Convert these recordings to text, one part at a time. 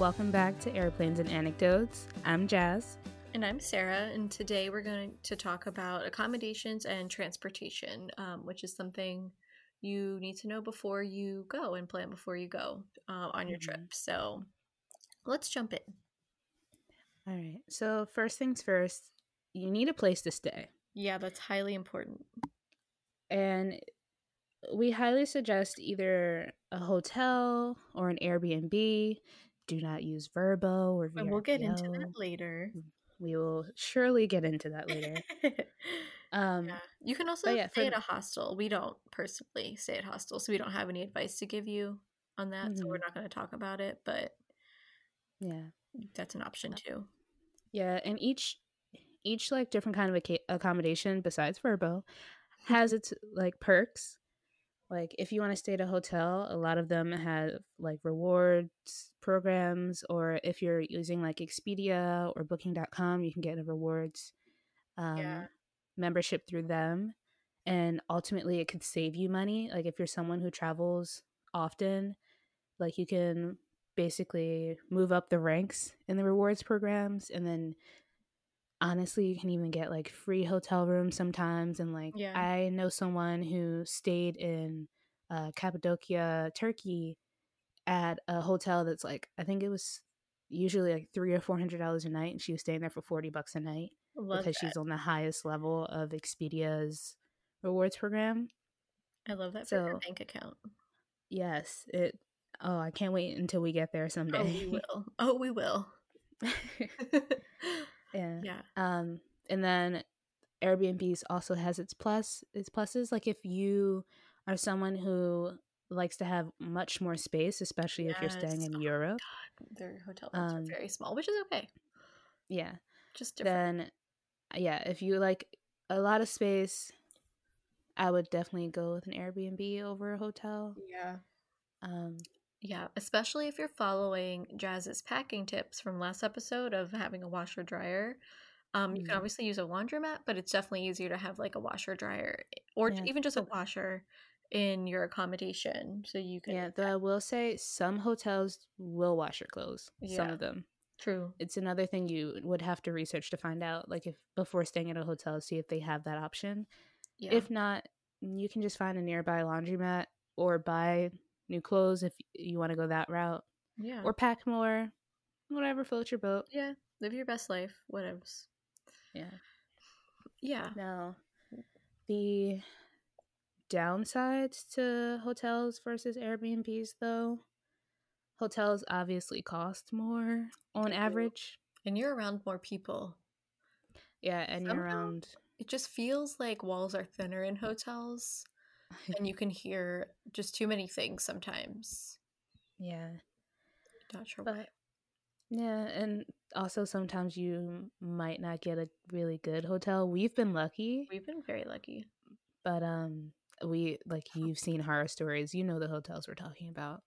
Welcome back to Airplanes and Anecdotes. I'm Jazz. And I'm Sarah, and today we're going to talk about accommodations and transportation, um, which is something you need to know before you go and plan before you go uh, on your Mm-hmm. trip. So let's jump in. All right. So, first things first, you need a place to stay. Yeah, that's highly important. And we highly suggest either a hotel or an Airbnb. Do not use Verbo or VRBO. And we'll get into that later. We will surely get into that later. Um, yeah. You can also yeah, stay for at a hostel. We don't personally stay at hostels, so we don't have any advice to give you on that. So Mhm. we're not going to talk about it, but yeah. that's an option too. Yeah, and each each like different kind of acca- accommodation besides Verbo has its like perks. Like if you want to stay at a hotel, a lot of them have like rewards programs or if you're using like Expedia or booking.com, you can get a rewards um Yeah. membership through them and ultimately it could save you money. Like if you're someone who travels often, like you can basically move up the ranks in the rewards programs and then honestly you can even get like free hotel rooms sometimes and like Yeah. i know someone who stayed in uh, cappadocia turkey at a hotel that's like i think it was usually like three or four hundred dollars a night and she was staying there for 40 bucks a night Love because that. she's on the highest level of expedia's rewards program I love that for your so- bank account. yes it oh i can't wait until we get there someday Oh, we will. Oh, we will. yeah yeah. Um, and then Airbnbs also has its plus its pluses. Like if you are someone who likes to have much more space, especially if you're staying in Oh Europe, Their hotel rooms Um, are very small, which is okay. yeah, Just different. then yeah, if you like a lot of space, I would definitely go with an Airbnb over a hotel. yeah. Um, Yeah, especially if you're following Jazz's packing tips from last episode of having a washer dryer. Um, you can Mhm. obviously use a laundromat, but it's definitely easier to have like a washer dryer or Yeah. even just a washer in your accommodation, so you can. yeah, though I will say some hotels will wash your clothes. Some of them. True. It's another thing you would have to research to find out, like if before staying at a hotel, see if they have that option. Yeah. If not, you can just find a nearby laundromat or buy new clothes if you want to go that route yeah. or pack more, whatever floats your boat. yeah. Live your best life. Whatevs. Yeah. Yeah. Now, the downsides to hotels versus Airbnbs, though, hotels obviously cost more on average. And you're around more people. Yeah, and you're around. It just feels like walls are thinner in hotels, and you can hear just too many things sometimes. Yeah. Not sure why. Yeah, and also sometimes you might not get a really good hotel. We've been lucky, We've been very lucky. but um we like you've seen horror stories, you know the hotels we're talking about.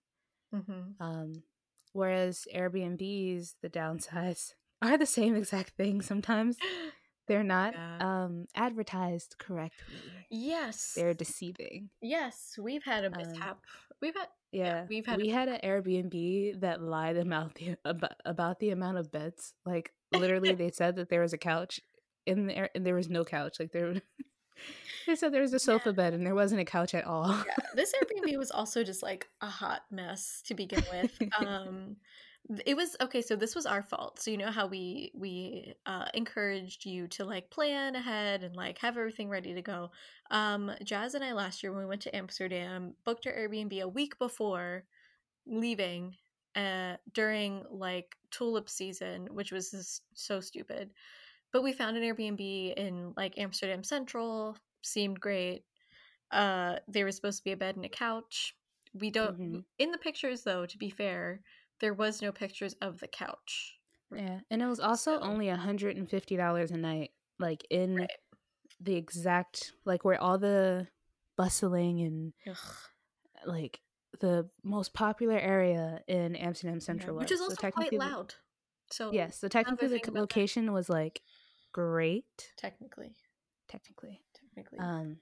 Mm-hmm. Um whereas Airbnbs, the downsides are the same exact thing sometimes. They're not Yeah. um advertised correctly. Yes. They're deceiving. yes, we've had a Um, mishap. we've had Yeah, we've had a we had an Airbnb that lied about the about, about the amount of beds. Like literally, they said that there was a couch in there, and there was no couch. Like there, they said there was a sofa bed, and there wasn't a couch at all. yeah, this Airbnb was also just like a hot mess to begin with. Um, it was okay. So this was our fault. So you know how we we uh, encouraged you to like plan ahead and like have everything ready to go. Um, Jazz and I last year when we went to Amsterdam booked our Airbnb a week before leaving. Uh, during like tulip season, which was just so stupid. But we found an Airbnb in like Amsterdam Central, seemed great. Uh, there was supposed to be a bed and a couch. We don't. Mhm. In the pictures, though, to be fair, there was no pictures of the couch. Yeah, and it was also So- only hundred and fifty dollars a night. Like in Right. the exact like where all the bustling and Ugh. like the most popular area in Amsterdam Yeah, Central, which was. is So also quite technically the- loud. So Yes, so technically the location was like great. technically, Technically, technically, um,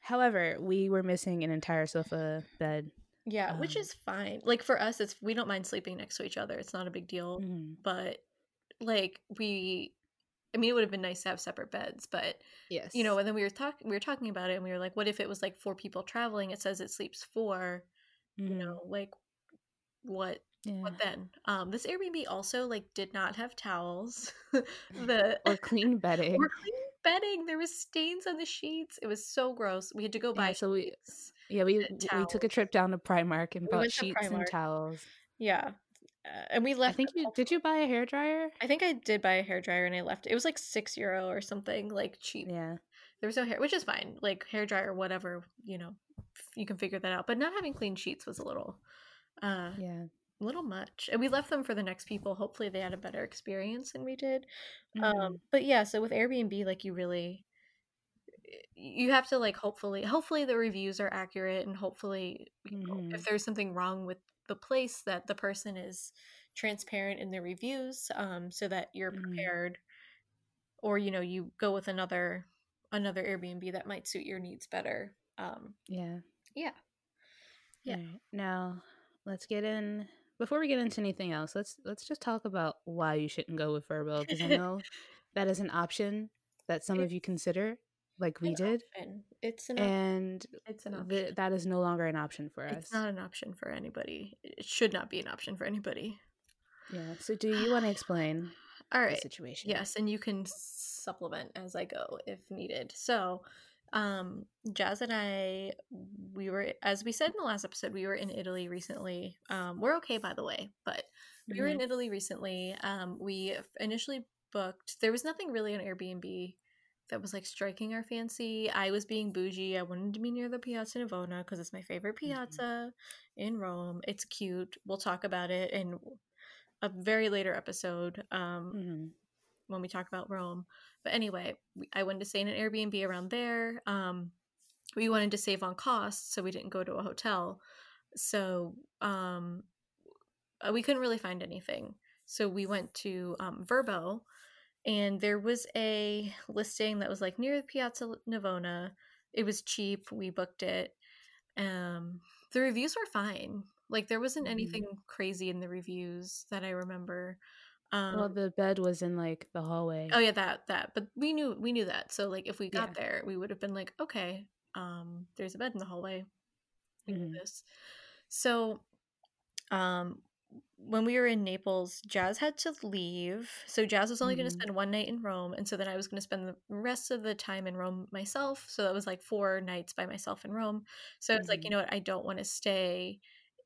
however, we were missing an entire sofa bed Yeah, which Um, is fine. Like for us, it's we don't mind sleeping next to each other. It's not a big deal. mhm. But like we, I mean, it would have been nice to have separate beds. But Yes. you know, and then we were talking, we were talking about it, and we were like, what if it was like four people traveling? It says it sleeps four. You Mhm. know, like what? Yeah. What then? Um, this Airbnb also like did not have towels. the Or clean bedding. or clean bedding. There was stains on the sheets. It was so gross. We had to go Yeah, buy so we sheets, yeah we we took a trip down to Primark and We bought sheets and towels. Yeah, uh, and we left. I think you did you buy a hair dryer? I think I did buy a hair dryer and I left. It was like six euro or something, like cheap. Yeah. There was no hair, which is fine. Like hair dryer, whatever, you know, you can figure that out. But not having clean sheets was a little, uh, Yeah. a little much. And we left them for the next people. Hopefully, they had a better experience than we did. Um, Mhm. but yeah, so with Airbnb, like you really, you have to like hopefully, hopefully the reviews are accurate, and hopefully, you know, if there's something wrong with the place, that the person is transparent in their reviews, um, so that you're Mhm. prepared, or you know, you go with another another Airbnb that might suit your needs better. Um, Yeah. yeah, Yeah. Alright, Now, let's get in before we get into anything else. Let's let's just talk about why you shouldn't go with Verbo because I know that is an option that some of you consider, like we an did, option. It's an and it's an option. the, that is no longer an option for us. It's not an option for anybody. It should not be an option for anybody. Yeah. So, do you want to explain All the situation? Yes, and you can supplement as I go if needed. So, um, Jazz and I, we were, as we said in the last episode, we were in Italy recently. Um, we're okay, by the way, but we were in Italy recently. Um, we initially booked. There was nothing really on Airbnb that was like striking our fancy. I was being bougie. I wanted to be near the Piazza Navona because it's my favorite Mhm. piazza in Rome. It's cute. We'll talk about it in a very later episode. Um, hmm when we talk about Rome. But anyway, I wanted to stay in an Airbnb around there. Um, we wanted to save on costs, so we didn't go to a hotel. So um, uh, we couldn't really find anything. So we went to um, Verbo, and there was a listing that was like near the Piazza Navona. It was cheap. We booked it. Um, the reviews were fine. Like there wasn't Mhm. anything crazy in the reviews that I remember. Um, Well, the bed was in like the hallway. Oh yeah, that that. But we knew we knew that. So like if we got Yeah. there, we would have been like, okay, um, there's a bed in the hallway. We knew Mhm. this. So um when we were in Naples, Jazz had to leave. So Jazz was only going Mhm. to spend one night in Rome, and so then I was going to spend the rest of the time in Rome myself. So that was like four nights by myself in Rome. So I was like, you know what? I don't want to stay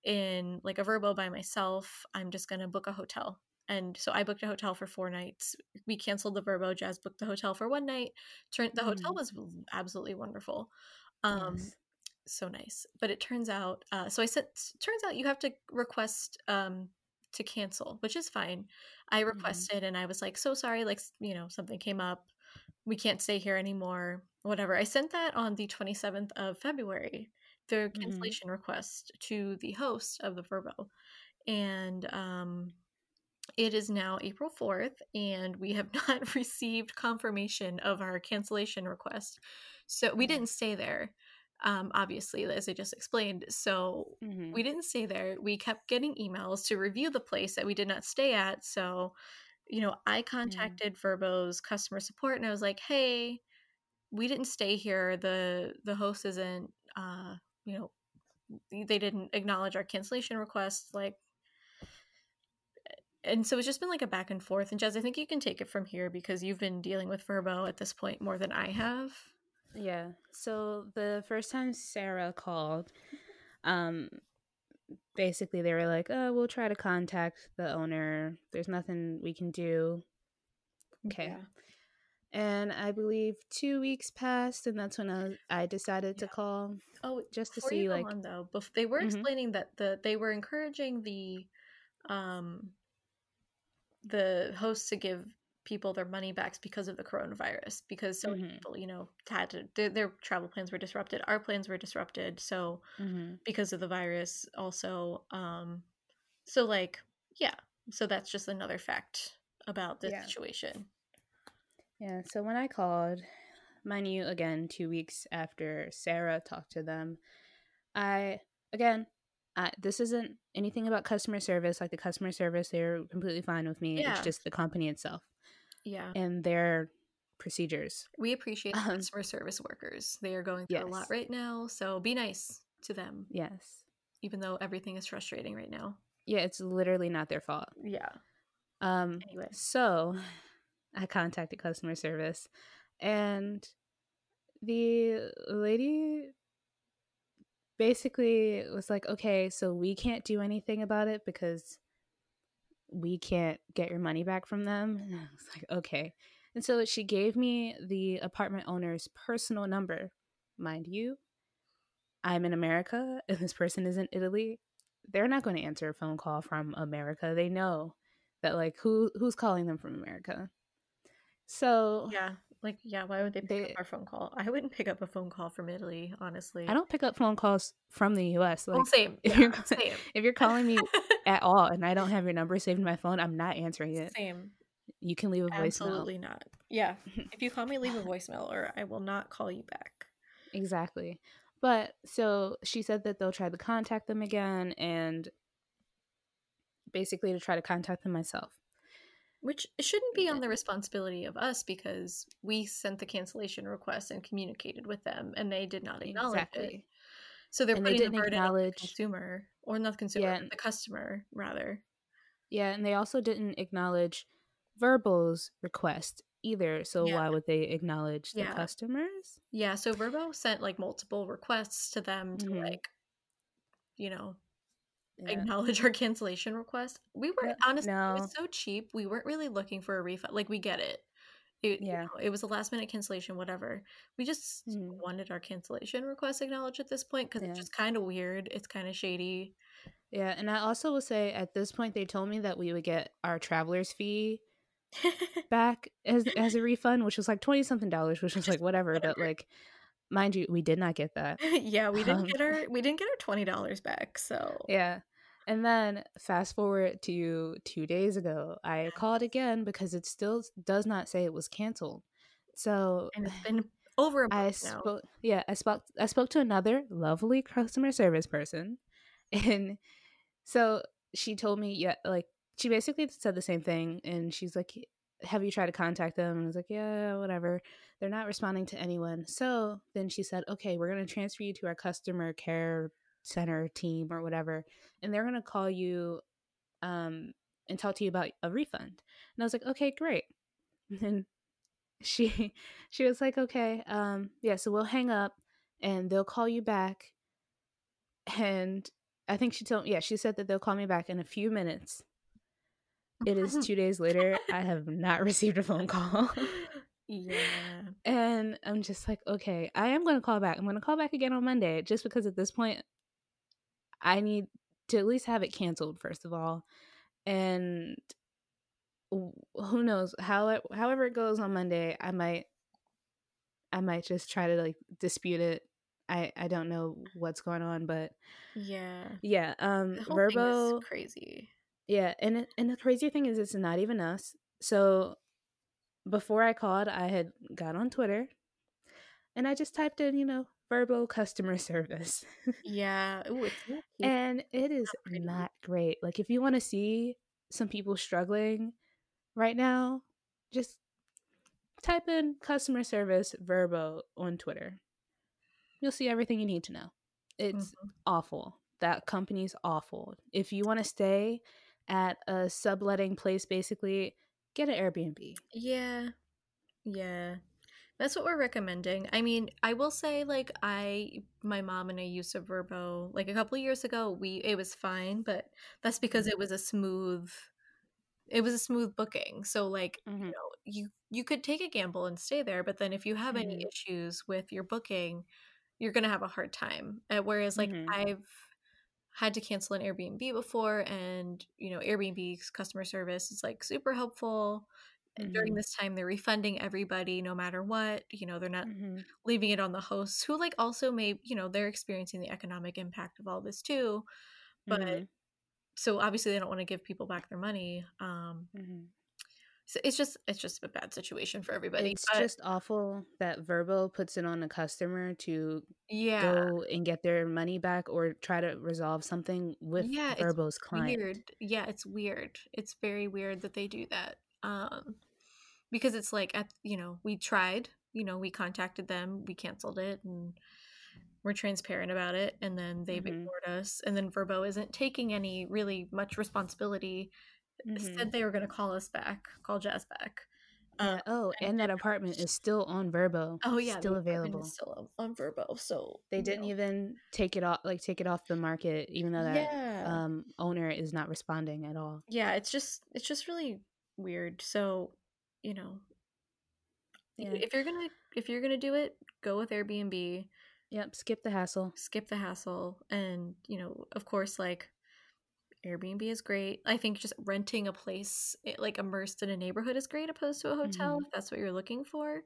in like a Verbo by myself. I'm just going to book a hotel. And so I booked a hotel for four nights. We canceled the Verbo. Jazz booked the hotel for one night. The hotel Mhm. was absolutely wonderful. Um, Yes. So nice. But it turns out, uh, so I said, turns out you have to request um, to cancel, which is fine. I Mhm. requested and I was like, so sorry, like, you know, something came up. We can't stay here anymore. Whatever. I sent that on the 27th of February, the Mhm. cancellation request to the host of the Verbo. And um, it is now April 4th, and we have not received confirmation of our cancellation request. So we didn't stay there, um, obviously, as I just explained. So Mhm. we didn't stay there. We kept getting emails to review the place that we did not stay at. So, you know, I contacted Verbo's customer support and I was like, hey, we didn't stay here. The the host isn't uh, you know, they didn't acknowledge our cancellation request. Like and so it's just been like a back and forth. And Jazz, I think you can take it from here because you've been dealing with Verbo at this point more than I have. Yeah. So the first time Sarah called, um, basically they were like, "Oh, we'll try to contact the owner. There's nothing we can do." Okay. Yeah. And I believe two weeks passed, and that's when I, I decided to call Oh, just to see like, on though, bef- they were Mhm. explaining that the they were encouraging the um the hosts to give people their money backs because of the coronavirus because so many Mhm. people you know had to their, their travel plans were disrupted our plans were disrupted so Mhm. because of the virus also um so like yeah so that's just another fact about this Yeah. situation yeah. So when I called, mind you, again, two weeks after Sarah talked to them, I again, I, this isn't anything about customer service. Like the customer service, they're completely fine with me. Yeah. It's just the company itself Yeah. and their procedures. We appreciate Um, customer service workers. They are going through a lot right now, so be nice to them, Yes. even though everything is frustrating right now. Yeah, it's literally not their fault. Yeah. Um, Anyway. so I contacted customer service and the lady basically was like, okay, so we can't do anything about it because we can't get your money back from them. And I was like, okay. And so she gave me the apartment owner's personal number. Mind you, I'm in America and this person is in Italy. They're not going to answer a phone call from America. They know that like who who's calling them from America. So Yeah. Like, yeah, why would they pick They- up our phone call? I wouldn't pick up a phone call from Italy, honestly. I don't pick up phone calls from the US. Like well, same. if yeah, you're same. if you're calling me at all and I don't have your number saved in my phone, I'm not answering it. same. You can leave a voicemail. Absolutely not. Yeah. If you call me, leave a voicemail or I will not call you back. Exactly. But so she said that they'll try to contact them again and basically to try to contact them myself. Which shouldn't be on the responsibility of us because we sent the cancellation request and communicated with them and they did not acknowledge it. So they're And putting the didn't burden on the consumer or not the consumer, Yeah. the customer rather. Yeah, and they also didn't acknowledge Verbo's request either. So Yeah. why would they acknowledge the Yeah. customers? Yeah, so Verbo sent like multiple requests to them to Mhm. like, you know, Yeah. acknowledge our cancellation request. We were honestly it was so cheap. We weren't really looking for a refund. Like we get it. It, you Yeah. know, it was a last minute cancellation, whatever. We just Mhm. wanted our cancellation request acknowledged at this point because Yeah. it's just kind of weird. It's kind of shady. Yeah, and I also will say at this point they told me that we would get our traveler's fee back as as a refund, which was like twenty something dollars, which was like whatever. But like, mind you, we did not get that. yeah, we didn't Um, get our we didn't get our twenty dollars back. So Yeah. And then fast forward to two days ago, I called again because it still does not say it was canceled. So and it's been over a I spoke. Yeah, I spoke. I spoke to another lovely customer service person, and so she told me, yeah, like she basically said the same thing, and she's like, "Have you tried to contact them?" And I was like, "Yeah, whatever." They're not responding to anyone. So then she said, "Okay, we're gonna transfer you to our customer care center team or whatever, and they're gonna call you, um, and talk to you about a refund." And I was like, "Okay, great." And then she she was like, "Okay, um, yeah, so we'll hang up, and they'll call you back." And I think she told yeah, she said that they'll call me back in a few minutes. It is two days later. I have not received a phone call. yeah. and I'm just like, okay, I am going to call back. I'm going to call back again on Monday just because at this point, I need to at least have it canceled, first of all. And who knows how it, however it goes on Monday, I might, I might just try to like dispute it. I, I don't know what's going on, but Yeah. yeah, um, Verbo, crazy. yeah, and it, and the crazy thing is, it's not even us. So before I called, I had got on Twitter, and I just typed in, you know, Verbo customer service, Yeah. Ooh, and it is pretty. not great. Like, if you want to see some people struggling right now, just type in customer service Verbo on Twitter. You'll see everything you need to know. It's Mhm. awful. That company's awful. If you want to stay at a subletting place, basically, get an Airbnb. Yeah. Yeah. That's what we're recommending. I mean, I will say like I my mom and I used a Verbo like a couple of years ago. We it was fine, but that's because it was a smooth it was a smooth booking. So like, Mhm. you know, you you could take a gamble and stay there, but then if you have any Mhm. issues with your booking, you're going to have a hard time. Uh, whereas like Mhm. I've had to cancel an Airbnb before and, you know, Airbnb's customer service is like super helpful during Mhm. this time they're refunding everybody no matter what you know they're not Mhm. leaving it on the hosts who like also may you know they're experiencing the economic impact of all this too but Mhm. so obviously they don't want to give people back their money um Mhm. So it's just it's just a bad situation for everybody. It's but just awful that Verbo puts it on a customer to yeah, go and get their money back or try to resolve something with yeah, it's Verbo's client. weird. Yeah, it's weird. It's very weird that they do that. Um, because it's like at you know we tried, you know we contacted them, we canceled it, and we're transparent about it, and then they've Mhm. ignored us, and then Verbo isn't taking any really much responsibility. Mhm. Said they were going to call us back, call Jazz back. Yeah. Um, Oh, and and that apartment is still on Verbo. oh yeah, still available. still on, on Verbo. So They didn't know. even take it off, like take it off the market, even though that Yeah. um, owner is not responding at all. yeah it's just it's just really weird so you know Yeah. if you're gonna if you're gonna do it go with airbnb Yep. Skip the hassle. skip the hassle and you know of course like airbnb is great i think just renting a place eh, like immersed in a neighborhood is great opposed to a hotel Mhm. if that's what you're looking for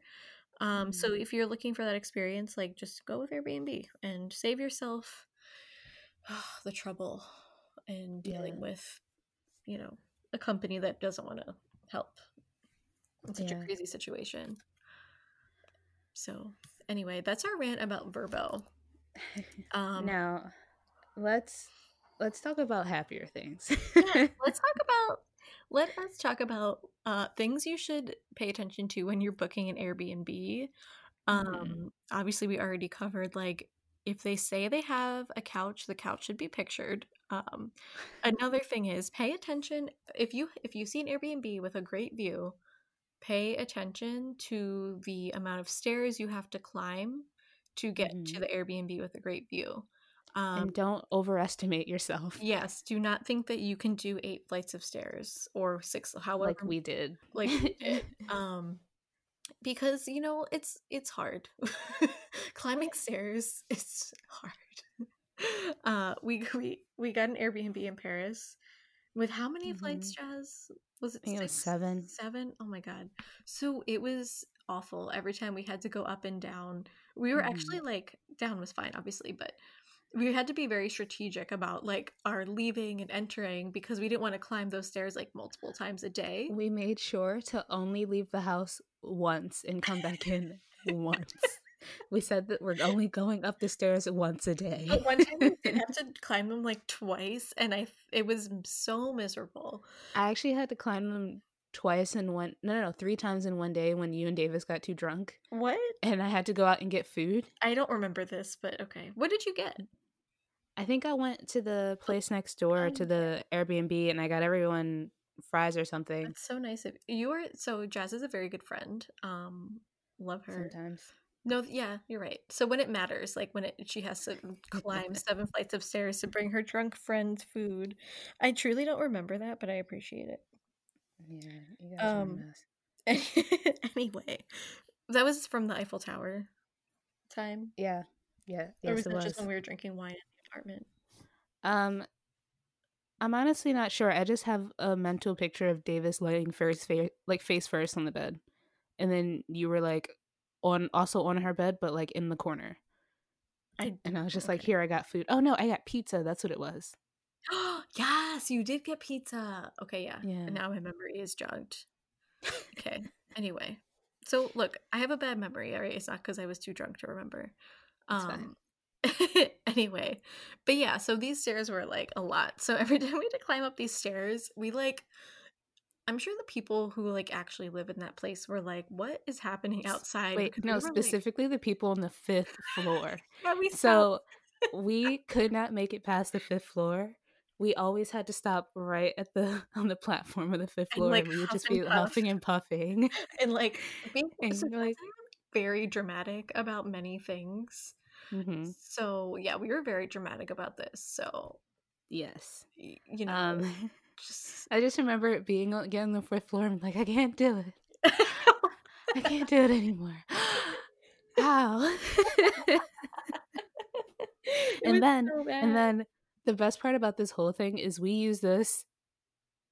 um so if you're looking for that experience like just go with airbnb and save yourself the trouble and dealing Yeah. with you know a company that doesn't want to help in such Yeah. a crazy situation so anyway that's our rant about verbo um now, let's let's talk about happier things. yeah, let's talk about let us talk about uh things you should pay attention to when you're booking an airbnb um Mhm. obviously we already covered like if they say they have a couch the couch should be pictured um another thing is pay attention if you if you see an airbnb with a great view pay attention to the amount of stairs you have to climb to get to Mhm. the airbnb with a great view um and don't overestimate yourself, Yes, do not think that you can do eight flights of stairs or six, however, like we did. like we did. Um, because you know it's it's hard. Climbing stairs is hard. Uh, we we we got an Airbnb in Paris with how many flights, Jazz? Was it I think it was six? seven. Seven? Oh my god! So it was awful every time we had to go up and down. We were Mhm. actually like down was fine, obviously, but we had to be very strategic about like our leaving and entering because we didn't want to climb those stairs like multiple times a day. We made sure to only leave the house once and come back in once. We said that we're only going up the stairs once a day. But one time we did have to climb them like twice, and I it was so miserable. I actually had to climb them twice in one no no no three times in one day when you and Davis got too drunk What? and I had to go out and get food. I don't remember this, but okay. What did you get? I think I went to the place next door to the Airbnb and I got everyone fries or something. That's so nice of you. Are so Jazz is a very good friend. Um, love her. Sometimes. No, yeah, you're right. So when it matters, like when it she has to climb seven flights of stairs to bring her drunk friend's food, I truly don't remember that, but I appreciate it. Yeah, you guys Um, mess. anyway, that was from the Eiffel Tower time. Yeah. Yeah. or was it was. just when we were drinking wine in the apartment? Um, I'm honestly not sure. I just have a mental picture of Davis laying first, fa- like face first on the bed, and then you were like on also on her bed, but like in the corner. I And I was just like, "Here, I got food." Oh no, I got pizza. That's what it was. yes, you did get pizza. Okay, yeah. Yeah. And now my memory is jogged. Okay. anyway, so look, I have a bad memory. All right, it's not because I was too drunk to remember. Fine. Um. anyway, but yeah, so these stairs were like a lot. So every time we had to climb up these stairs, we like. I'm sure the people who like actually live in that place were like, "What is happening outside?" Wait, Because we no, like- specifically the people on the fifth floor. Yeah, we so we could not make it past the fifth floor. We always had to stop right at the on the platform of the fifth And, floor, like, and we would just be puff. huffing and puffing. and like being And so like- very dramatic about many things. hmm So yeah, we were very dramatic about this. So Yes. you know, Um, just I just remember it being on- again on the fourth floor. I'm like, I can't do it. I can't do it anymore. How? And then so and then the best part about this whole thing is we use this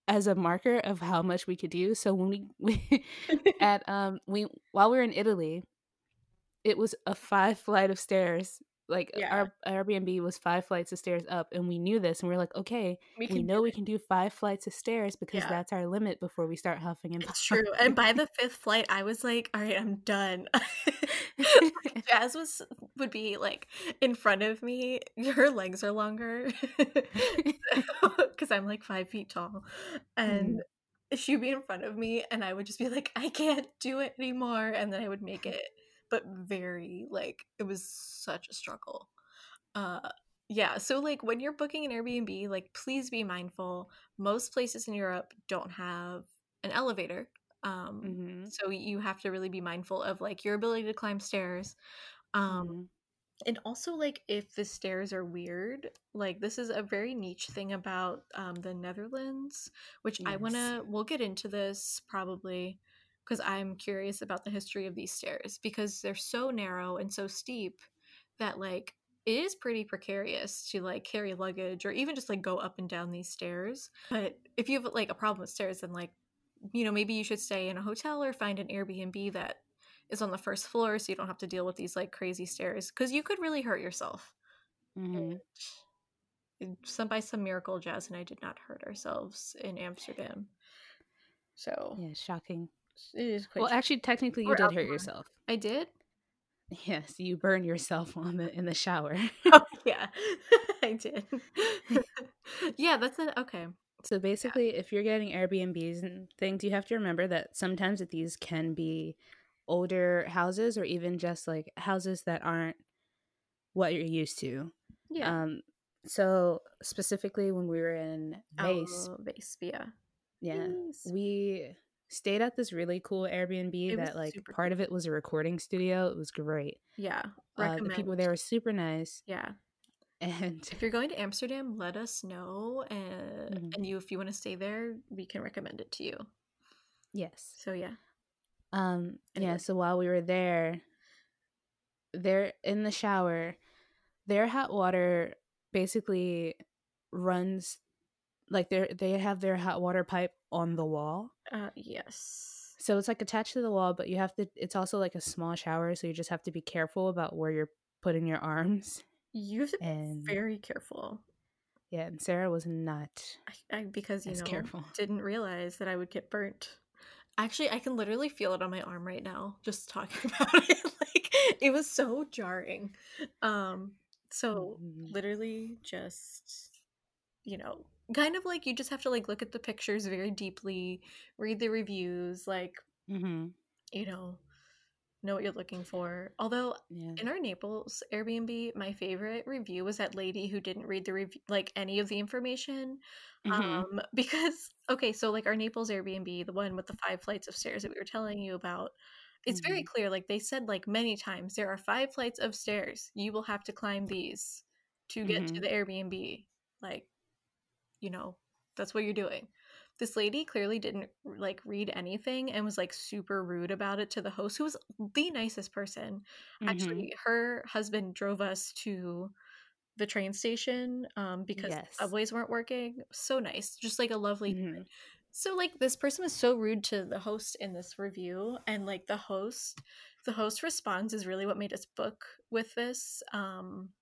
as a marker of how much we could do. So when we, we at um we while we were in Italy, it was a five flight of stairs like Yeah. our Airbnb was five flights of stairs up, and we knew this, and we are like, okay, we, can know we can do five flights of stairs because Yeah. that's our limit before we start huffing and It's true. And by the fifth flight, I was like, all right, I'm done. Jazz was would be like in front of me. Her legs are longer because I'm like five feet tall, mm-hmm. and she'd be in front of me, and I would just be like, I can't do it anymore, and then I would make it, but very like it was such a struggle. Uh, yeah. So like when you're booking an Airbnb, like please be mindful. Most places in Europe don't have an elevator. Um, Mhm. so you have to really be mindful of like your ability to climb stairs um Mhm. and also like if the stairs are weird like this is a very niche thing about um the netherlands which i want to we'll get into this probably because i'm curious about the history of these stairs because they're so narrow and so steep that like it is pretty precarious to like carry luggage or even just like go up and down these stairs but if you have like a problem with stairs then like you know maybe you should stay in a hotel or find an airbnb that is on the first floor so you don't have to deal with these like crazy stairs because you could really hurt yourself Mhm. Some by some miracle jazz and i did not hurt ourselves in amsterdam so Yeah, shocking. It is quite Well, actually, technically, you Or did hurt yourself. i did? Yes, you burned yourself on the in the shower. oh yeah. I did. Yeah that's it okay. So basically, if you're getting Airbnbs and things, you have to remember that sometimes that these can be older houses or even just like houses that aren't what you're used to. yeah. Um, so specifically when we were in Vase, oh, base yeah. Yeah, we stayed at this really cool Airbnb It that like part of it was a recording studio. It was great. yeah Uh, the people there were super nice, yeah and if you're going to amsterdam let us know and, Mhm. and you if you want to stay there we can recommend it to you yes, so yeah um, yeah. So while we were there, they're in the shower. Their hot water basically runs like they they have their hot water pipe on the wall. uh yes So it's like attached to the wall, but you have to it's also like a small shower, so you just have to be careful about where you're putting your arms. you have to be very careful yeah, and Sarah was not I, I because you know careful. didn't realize that I would get burnt. Actually, I can literally feel it on my arm right now just talking about it. like it was so jarring. Um so Mhm. literally just you know, kind of like you just have to like look at the pictures very deeply, read the reviews, like, Mhm. you know, know what you're looking for. Although Yeah. in our Naples Airbnb, my favorite review was that lady who didn't read the review like any of the information. Mhm. Um, because okay, so like our Naples Airbnb, the one with the five flights of stairs that we were telling you about, it's very Mhm. clear. Like they said, like many times, there are five flights of stairs. You will have to climb these to get to Mhm. the Airbnb. Like, you know, that's what you're doing. This lady clearly didn't like read anything and was like super rude about it to the host, who was the nicest person. Mhm. Actually, her husband drove us to the train station um, because Yes. subways weren't working. So nice, just like a lovely. Mhm. So like this person was so rude to the host in this review, and like the host, the host response is really what made us book with this um,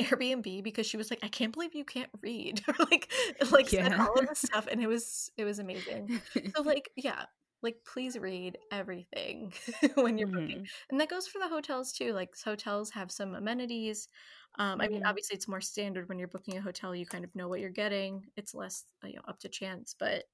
Airbnb because she was like, "I can't believe you can't read," or like like said all of this stuff, and it was it was amazing. So like yeah. Like please read everything when you're booking Mhm. and that goes for the hotels too like hotels have some amenities um, i mean Mhm. obviously it's more standard when you're booking a hotel you kind of know what you're getting it's less you know up to chance but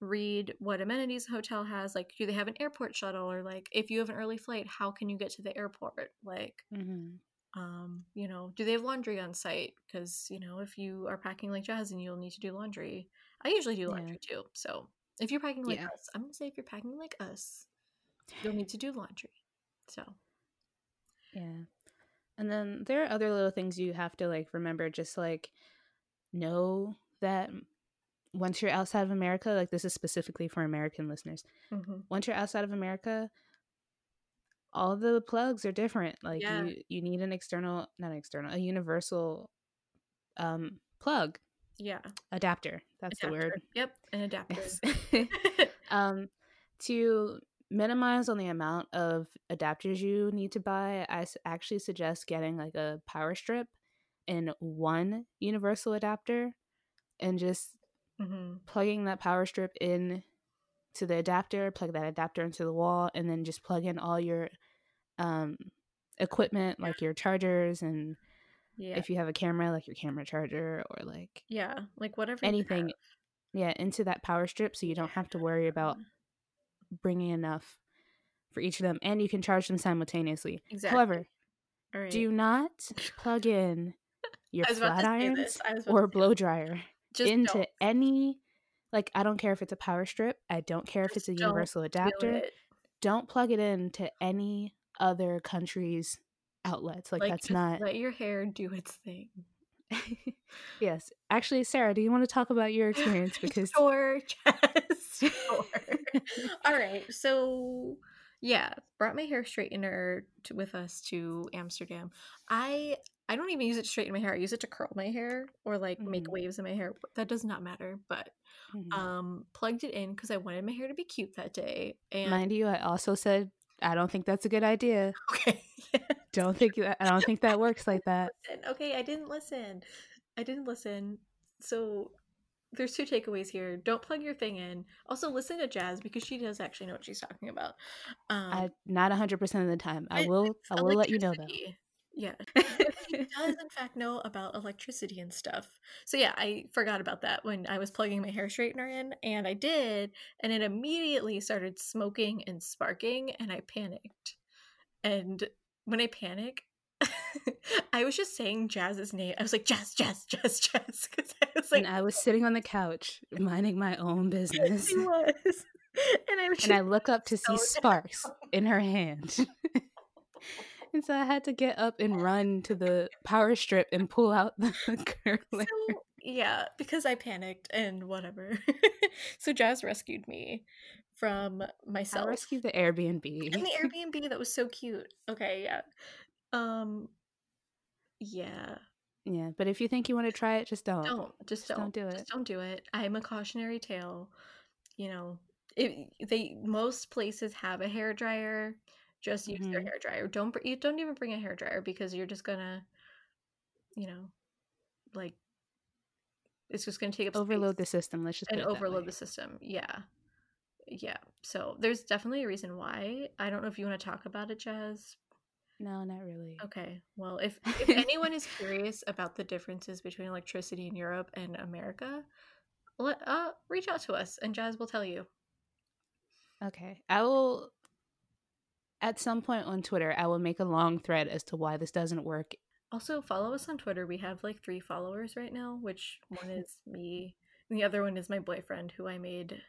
read what amenities a hotel has like do they have an airport shuttle or like if you have an early flight how can you get to the airport like Mhm. Um you know do they have laundry on site because you know if you are packing like jazz and you'll need to do laundry i usually do Yeah. laundry too so if you're packing like Yeah. us i'm gonna say if you're packing like us you'll need to do laundry so Yeah. And then there are other little things you have to like remember just like know that once you're outside of America, like this is specifically for American listeners. mhm. Once you're outside of America, all the plugs are different. Like Yeah. you you need an external, not an external, a universal um plug yeah adapter. That's the word. Yep, an adapter. Yes. um to minimize on the amount of adapters you need to buy, I s- actually suggest getting like a power strip and one universal adapter and just Mhm. plugging that power strip in to the adapter, plug that adapter into the wall, and then just plug in all your um, equipment like your chargers and Yeah. if you have a camera, like your camera charger or like yeah. Like whatever. anything, yeah, into that power strip so you don't have to worry about bringing enough for each of them and you can charge them simultaneously. Exactly. However, right. do not plug in your I was about flat irons this. I was about or blow dryer Just into don't. any like I don't care if it's a power strip, I don't care if it's a universal adapter. it. Don't plug it into any other countries' outlets. Like, Like that's not let your hair do its thing. Yes. Actually, Sarah, do you want to talk about your experience because Sure, yes, sure. All right, so yeah, brought my hair straightener to, with us to Amsterdam. I I don't even use it to straighten my hair. I use it to curl my hair or like make Mhm. waves in my hair. That does not matter. But Mhm. um, plugged it in because I wanted my hair to be cute that day. And mind you, I also said I don't think that's a good idea. okay, Don't think that I don't think that works like that. Okay, I didn't listen. I didn't listen. So there's two takeaways here. Don't plug your thing in. Also listen to Jazz because she does actually know what she's talking about. Um I not hundred percent of the time. I will I will let you know though. Yeah. She does in fact know about electricity and stuff. So yeah, I forgot about that when I was plugging my hair straightener in and I did and it immediately started smoking and sparking and I panicked. And when I panic, I was just saying Jazz's name. I was like Jazz, Jazz, Jazz, Jazz because I was like and I was sitting on the couch minding my own business. she was. And I was and I look up to so see sparks in her hand. And so I had to get up and run to the power strip and pull out the curler. So, yeah, because I panicked and whatever. so Jazz rescued me from I myself. rescued the Airbnb. and the Airbnb that was so cute. Okay, yeah. Um yeah. yeah, but if you think you want to try it, just don't. Don't just Just don't don't do Just it. don't do it. I'm a cautionary tale. You know, it, they most places have a hair dryer. Just use their Mhm. hair dryer. Don't br- you don't even bring a hair dryer because you're just gonna, you know, like it's just gonna take up Overload the system. Let's just and put it that overload the system. Yeah, yeah. So there's definitely a reason why. I don't know if you want to talk about it, Jazz. No, not really. Okay. Well, if if anyone is curious about the differences between electricity in Europe and America, let uh reach out to us and Jazz will tell you. Okay. I will at some point on Twitter, I will make a long thread as to why this doesn't work. Also, follow us on Twitter. We have like three followers right now, which one is me, and the other one is my boyfriend, who I made.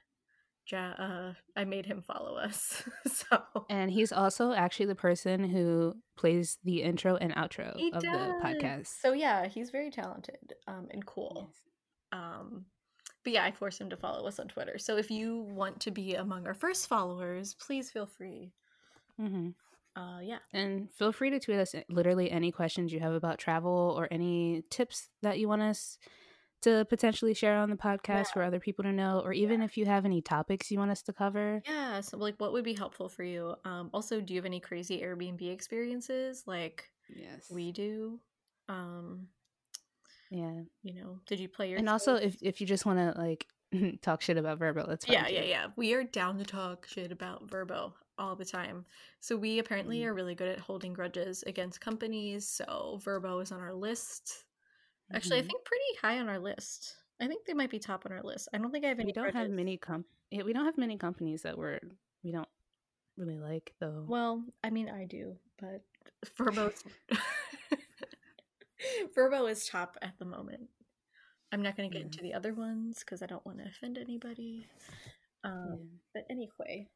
Ja- uh, I made him follow us. so And he's also actually the person who plays the intro and outro he of does. the podcast. So yeah, he's very talented um, and cool. Yes. Um, but yeah, I forced him to follow us on Twitter. So if you want to be among our first followers, please feel free. Mhm. Uh, yeah. And feel free to tweet us literally any questions you have about travel or any tips that you want us to potentially share on the podcast for other people to know, or even if you have any topics you want us to cover. Yeah. So like, what would be helpful for you? Um, also, do you have any crazy Airbnb experiences like Yes. we do? Um, yeah. you know, did you play your And also, if, if you just want to like talk shit about Verbo, that's fine. yeah, yeah, yeah. We are down to talk shit about Verbo all the time. So we apparently Mhm. are really good at holding grudges against companies. So Verbo is on our list. Actually, I Mhm. think pretty high on our list. I think they might be top on our list. I don't think I have any. we don't have many com yeah, we don't have many companies that we're we don't really like though. Well, I mean, I do, but Verbo's Verbo is top at the moment. I'm not going to get Yeah. into the other ones because I don't want to offend anybody. Um, Yeah. But anyway,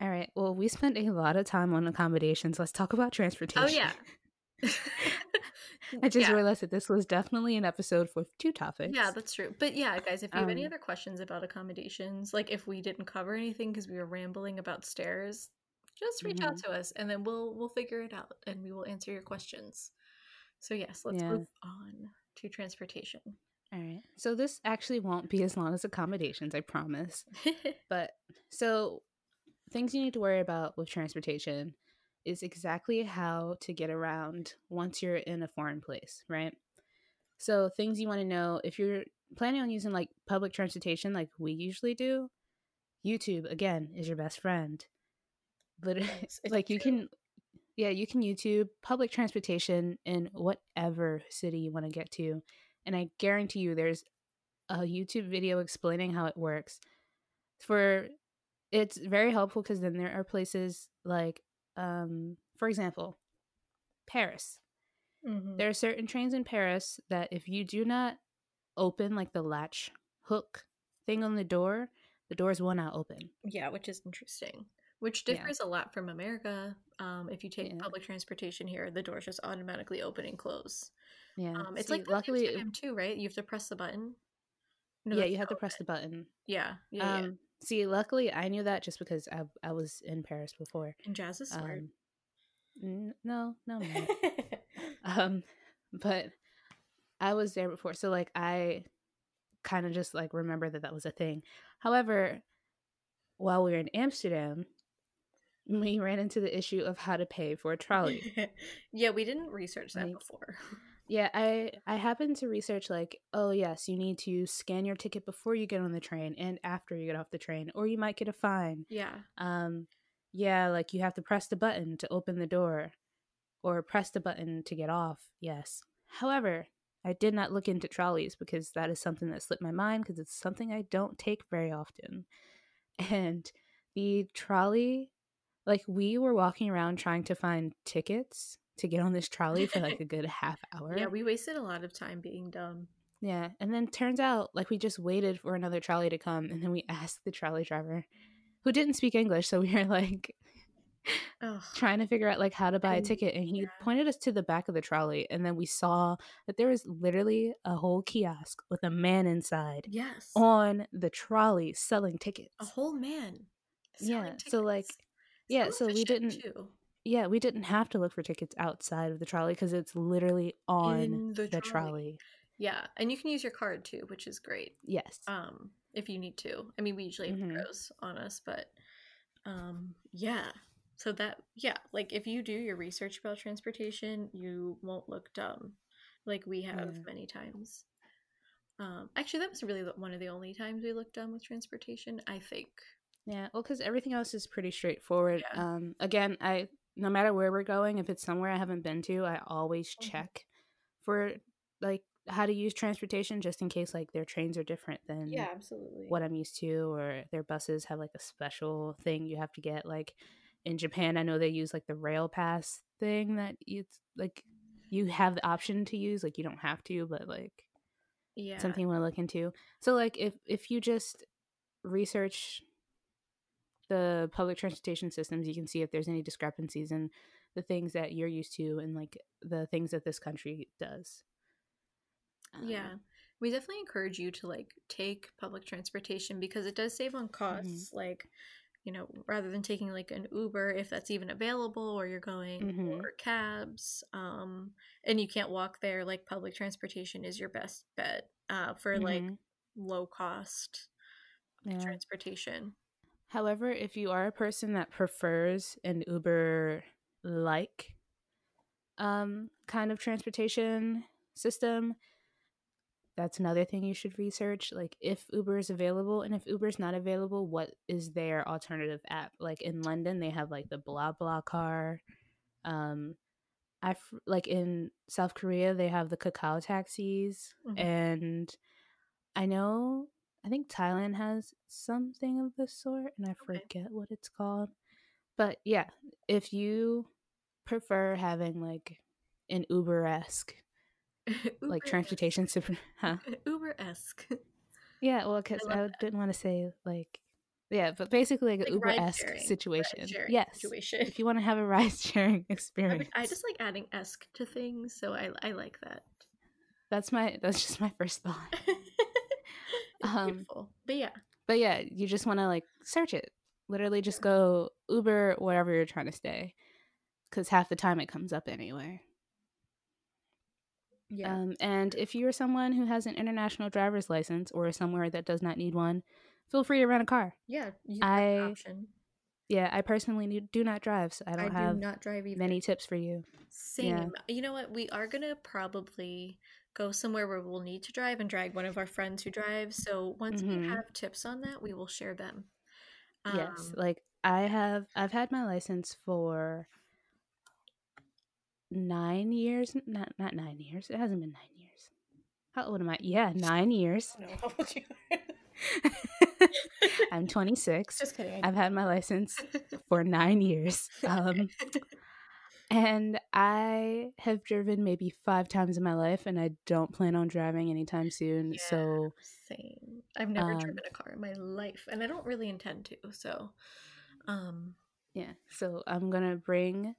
All right. Well, we spent a lot of time on accommodations. Let's talk about transportation. oh yeah, I just yeah. realized that this was definitely an episode with two topics. Yeah, that's true. But yeah, guys, if you have any Um, other questions about accommodations, like if we didn't cover anything because we were rambling about stairs, just reach out Mm-hmm. to us and then we'll we'll figure it out and we will answer your questions. So yes, let's Yeah. move on to transportation. All right. So this actually won't be as long as accommodations, I promise. But so things you need to worry about with transportation is exactly how to get around once you're in a foreign place, right? So, things you want to know if you're planning on using like public transportation, like we usually do, YouTube again is your best friend. But It's- it's like you true. can, yeah, you can YouTube public transportation in whatever city you want to get to, and I guarantee you, there's a YouTube video explaining how it works. For it's very helpful because then there are places like, um, for example, Paris. Mhm. There are certain trains in Paris that if you do not open like the latch hook thing on the door, the doors will not open. Yeah, which is interesting. Which Yeah. differs a lot from America. Um, if you take Yeah. public transportation here, the doors just automatically open and close. Yeah, Um, it's See, like luckily, too, right? You have to press the button. No, yeah, you have to press the button. Yeah, yeah, yeah. See, luckily, I knew that just because I I was in Paris before. And Jazz is smart. Um, n- no, no, um, but I was there before, so like I kind of just like remember that that was a thing. However, while we were in Amsterdam, we ran into the issue of how to pay for a trolley. yeah, we didn't research that Like- before. Yeah, I I happened to research like, oh yes, you need to scan your ticket before you get on the train and after you get off the train, or you might get a fine. yeah. Um, yeah, like you have to press the button to open the door, or press the button to get off. Yes. However, I did not look into trolleys because that is something that slipped my mind because it's something I don't take very often. And the trolley, like we were walking around trying to find tickets to get on this trolley for like a good half hour. Yeah, we wasted a lot of time being dumb. Yeah, and then turns out like we just waited for another trolley to come, and then we asked the trolley driver, who didn't speak English, so we were like Ugh. trying to figure out like how to buy a ticket, and he yeah. pointed us to the back of the trolley, and then we saw that there was literally a whole kiosk with a man inside Yes. on the trolley selling tickets. a whole man. Yeah, selling so, like, yeah, So so we didn't- too. Yeah, we didn't have to look for tickets outside of the trolley because it's literally on In the the trolley. trolley. Yeah, and you can use your card too, which is great. Yes. Um, if you need to. I mean, we usually have Mhm. pros on us, but um, yeah. So that yeah, like if you do your research about transportation, you won't look dumb, like we have Yeah. many times. Um, actually, that was really the- one of the only times we looked dumb with transportation. I think. Yeah, well, because everything else is pretty straightforward. Yeah. Um, again, I no matter where we're going, if it's somewhere I haven't been to, I always Mhm. check for like how to use transportation, just in case like their trains are different than yeah absolutely. what I'm used to, or their buses have like a special thing you have to get. Like in Japan, I know they use like the rail pass thing that it's like you have the option to use. Like you don't have to, but like Yeah. something you want to look into. So like if if you just research the public transportation systems, you can see if there's any discrepancies in the things that you're used to and like the things that this country does. Um, Yeah. We definitely encourage you to like take public transportation because it does save on costs. Like, you know, rather than taking like an Uber, if that's even available, or you're going Mhm. for cabs, um, and you can't walk there, like public transportation is your best bet uh, for like mhm, low cost yeah. transportation. However, if you are a person that prefers an Uber like um kind of transportation system, that's another thing you should research. Like if Uber is available and if Uber is not available, what is their alternative app? Like in London, they have like the BlaBlaCar. Um I like in South Korea, they have the Kakao taxis Mhm. and I know I think Thailand has something of the sort, and I forget what it's called. But yeah, if you prefer having like an Uber esque like transportation, super, huh? Uber esque. Yeah, well, because love I, didn't want to say like, yeah, but basically like, an Like Uber esque situation. Yes, situation. if you want to have a ride sharing I, experience, I just like adding esque to things, so I I like that. that's my that's just my first thought. Um, beautiful. But yeah, But yeah, you just want to like search it. Literally, just go Uber wherever you're trying to stay, because half the time it comes up anyway. yeah, Um, and if you're someone who has an international driver's license or somewhere that does not need one, feel free to rent a car. yeah. You have an I- option. yeah, I personally do not drive, so I don't I have do not drive either. many tips for you. Same. You know what? We are gonna probably go somewhere where we'll need to drive and drag one of our friends who drives. So once we Mhm. have tips on that, we will share them. yes, Um, like I have I've had my license for 9 years, not not 9 years. It hasn't been 9 years. How old am I? Yeah, 9 years. I don't know how old you are. I'm 26. Just kidding. I've had my license for 9 years. Um and I have driven maybe 5 times in my life and I don't plan on driving anytime soon. Yeah. So Same. I've never Um, driven a car in my life, and I don't really intend to. So, um, yeah, so I'm going to bring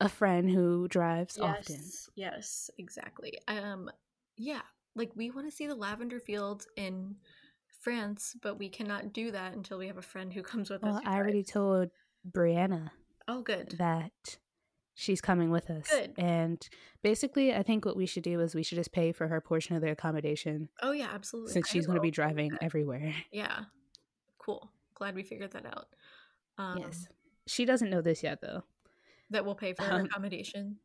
a friend who drives yes, often. yes, exactly. Um, yeah, like we want to see the lavender fields in France, but we cannot do that until we have a friend who comes with us. Well, who I already told Brianna Oh, good. that she's coming with us. Good. And basically, I think what we should do is we should just pay for her portion of the accommodation Oh yeah, absolutely. since I she's going to be driving that. everywhere. Yeah, cool. Glad we figured that out. Um, yes. She doesn't know this yet, though. that we'll pay for her Um, accommodation.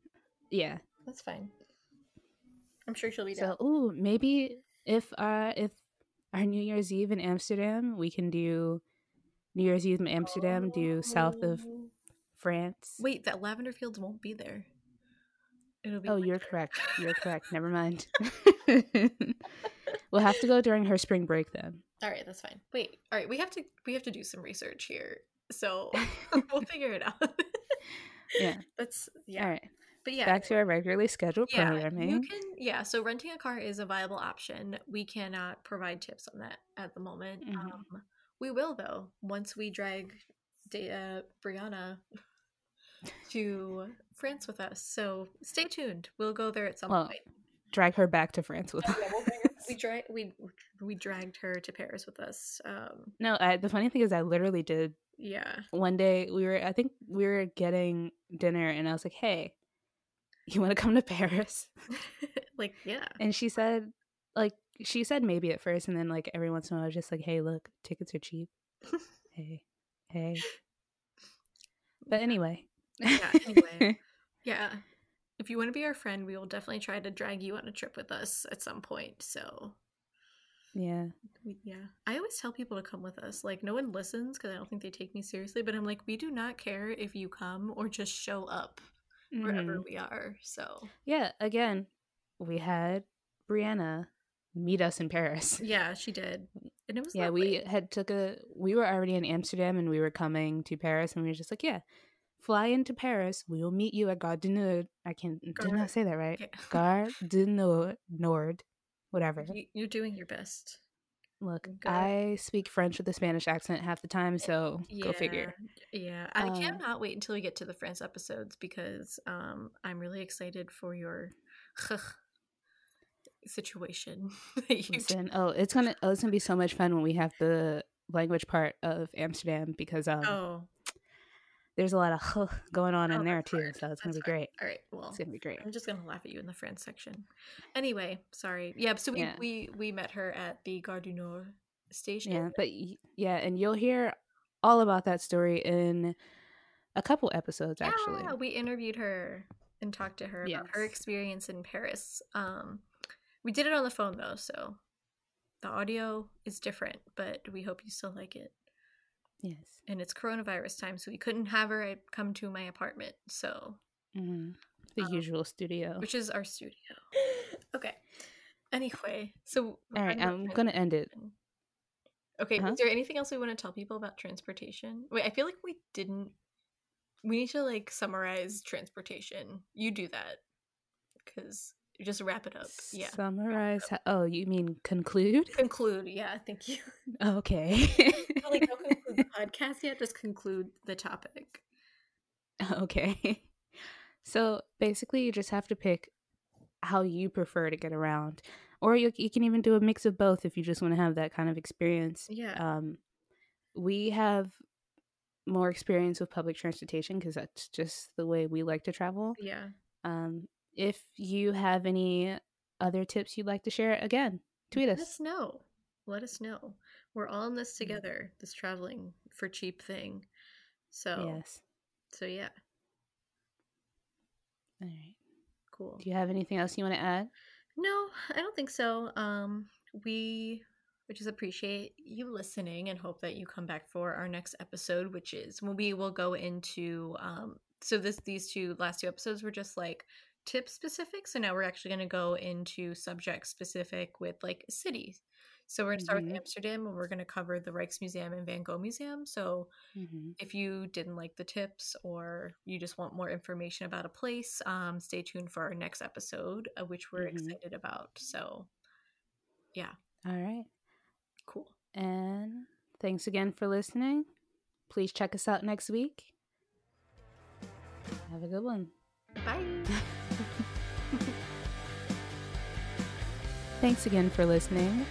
Yeah. That's fine. I'm sure she'll be So, down. ooh, maybe if uh if our New Year's Eve in Amsterdam, we can do New Year's Eve in Amsterdam, do south of Oh. France. Wait, that lavender fields won't be there. It'll be. Oh, you're correct. You're correct. Never mind. we'll have to go during her spring break then. All right, that's fine. Wait, all right, we have to we have to do some research here, so we'll figure it out. Yeah. that's yeah. All right. But yeah, Back to our regularly scheduled yeah, programming. you can yeah. So renting a car is a viable option. We cannot provide tips on that at the moment. Mhm. Um, we will though once we drag Da- uh, Brianna to France with us. So stay tuned. We'll go there at some Well, point. Drag her back to France with Oh, us. yeah, we'll we drag we we dragged her to Paris with us. Um, No, I, the funny thing is, I literally did. yeah. One day, we were, I think we were getting dinner, and I was like, hey, you want to come to Paris? like yeah. And she said, like, she said maybe at first, and then, like, every once in a while, I was just like, hey, look, tickets are cheap. hey, hey. But anyway. Yeah, anyway. Yeah. If you want to be our friend, we will definitely try to drag you on a trip with us at some point. So, yeah. yeah. I always tell people to come with us. Like, no one listens because I don't think they take me seriously, but I'm like, we do not care if you come or just show up wherever Mhm. we are. So, Yeah, again, we had Brianna meet us in Paris. yeah, she did. And it was Yeah, lovely. we had took a we were already in Amsterdam and we were coming to Paris and we were just like, yeah, fly into Paris. We will meet you at Gare du Nord. I can did Gare- not say that right. Okay. Gare du Nord, Nord, whatever. You- You're doing your best. Look, I speak French with a Spanish accent half the time, so go figure. Yeah, I Um, cannot wait until we get to the France episodes because um, I'm really excited for your situation. Listen, oh, it's gonna oh, it's gonna be so much fun when we have the language part of Amsterdam because um oh, there's a lot of going on Oh, in there too, so it's gonna be great. all right. Well, It's gonna be great. I'm just gonna laugh at you in the France section. Anyway, sorry. Yeah, so we Yeah. we, we met her at the Gare du Nord station. Yeah, but yeah, and you'll hear all about that story in a couple episodes actually. Yeah, we interviewed her and talked to her about her experience in Paris. Um, we did it on the phone though, so the audio is different, but we hope you still like it. Yes. And it's coronavirus time, so we couldn't have her at- come to my apartment, so hmm The Um, usual studio. which is our studio. Okay. Anyway, so All right, I'm gonna end it. Okay, Uh-huh. is there anything else we want to tell people about transportation? Wait, I feel like we didn't. We need to like summarize transportation. You do that because just wrap it up. Yeah. Summarize. How, oh, you mean conclude? Conclude. Yeah. Thank you. Okay. like don't conclude the podcast yet. Just conclude the topic. okay. So basically, you just have to pick how you prefer to get around, or you you can even do a mix of both if you just want to have that kind of experience. Yeah. Um, we have more experience with public transportation because that's just the way we like to travel. yeah. Um, if you have any other tips you'd like to share, again, tweet us. Let us. know. Let us know. We're all in this Mm. together. This traveling for cheap thing. So Yes. so yeah, All right. cool. Do you have anything else you want to add? No, I don't think so. Um, we we just appreciate you listening and hope that you come back for our next episode, which is when we will go into um so this these two last two episodes were just like tip specific. So now we're actually gonna go into subject specific with like cities. So we're gonna start Mhm. with Amsterdam and we're gonna cover the Rijksmuseum and Van Gogh Museum. So Mm-hmm. if you didn't like the tips or you just want more information about a place, um, stay tuned for our next episode, uh, which we're Mhm. excited about. So, yeah, All right. cool. And thanks again for listening. Please check us out next week. Have a good one. Bye. Thanks again for listening.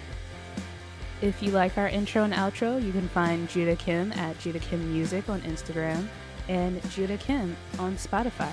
If you like our intro and outro, you can find Judah Kim at Judah Kim Music on Instagram and Judah Kim on Spotify.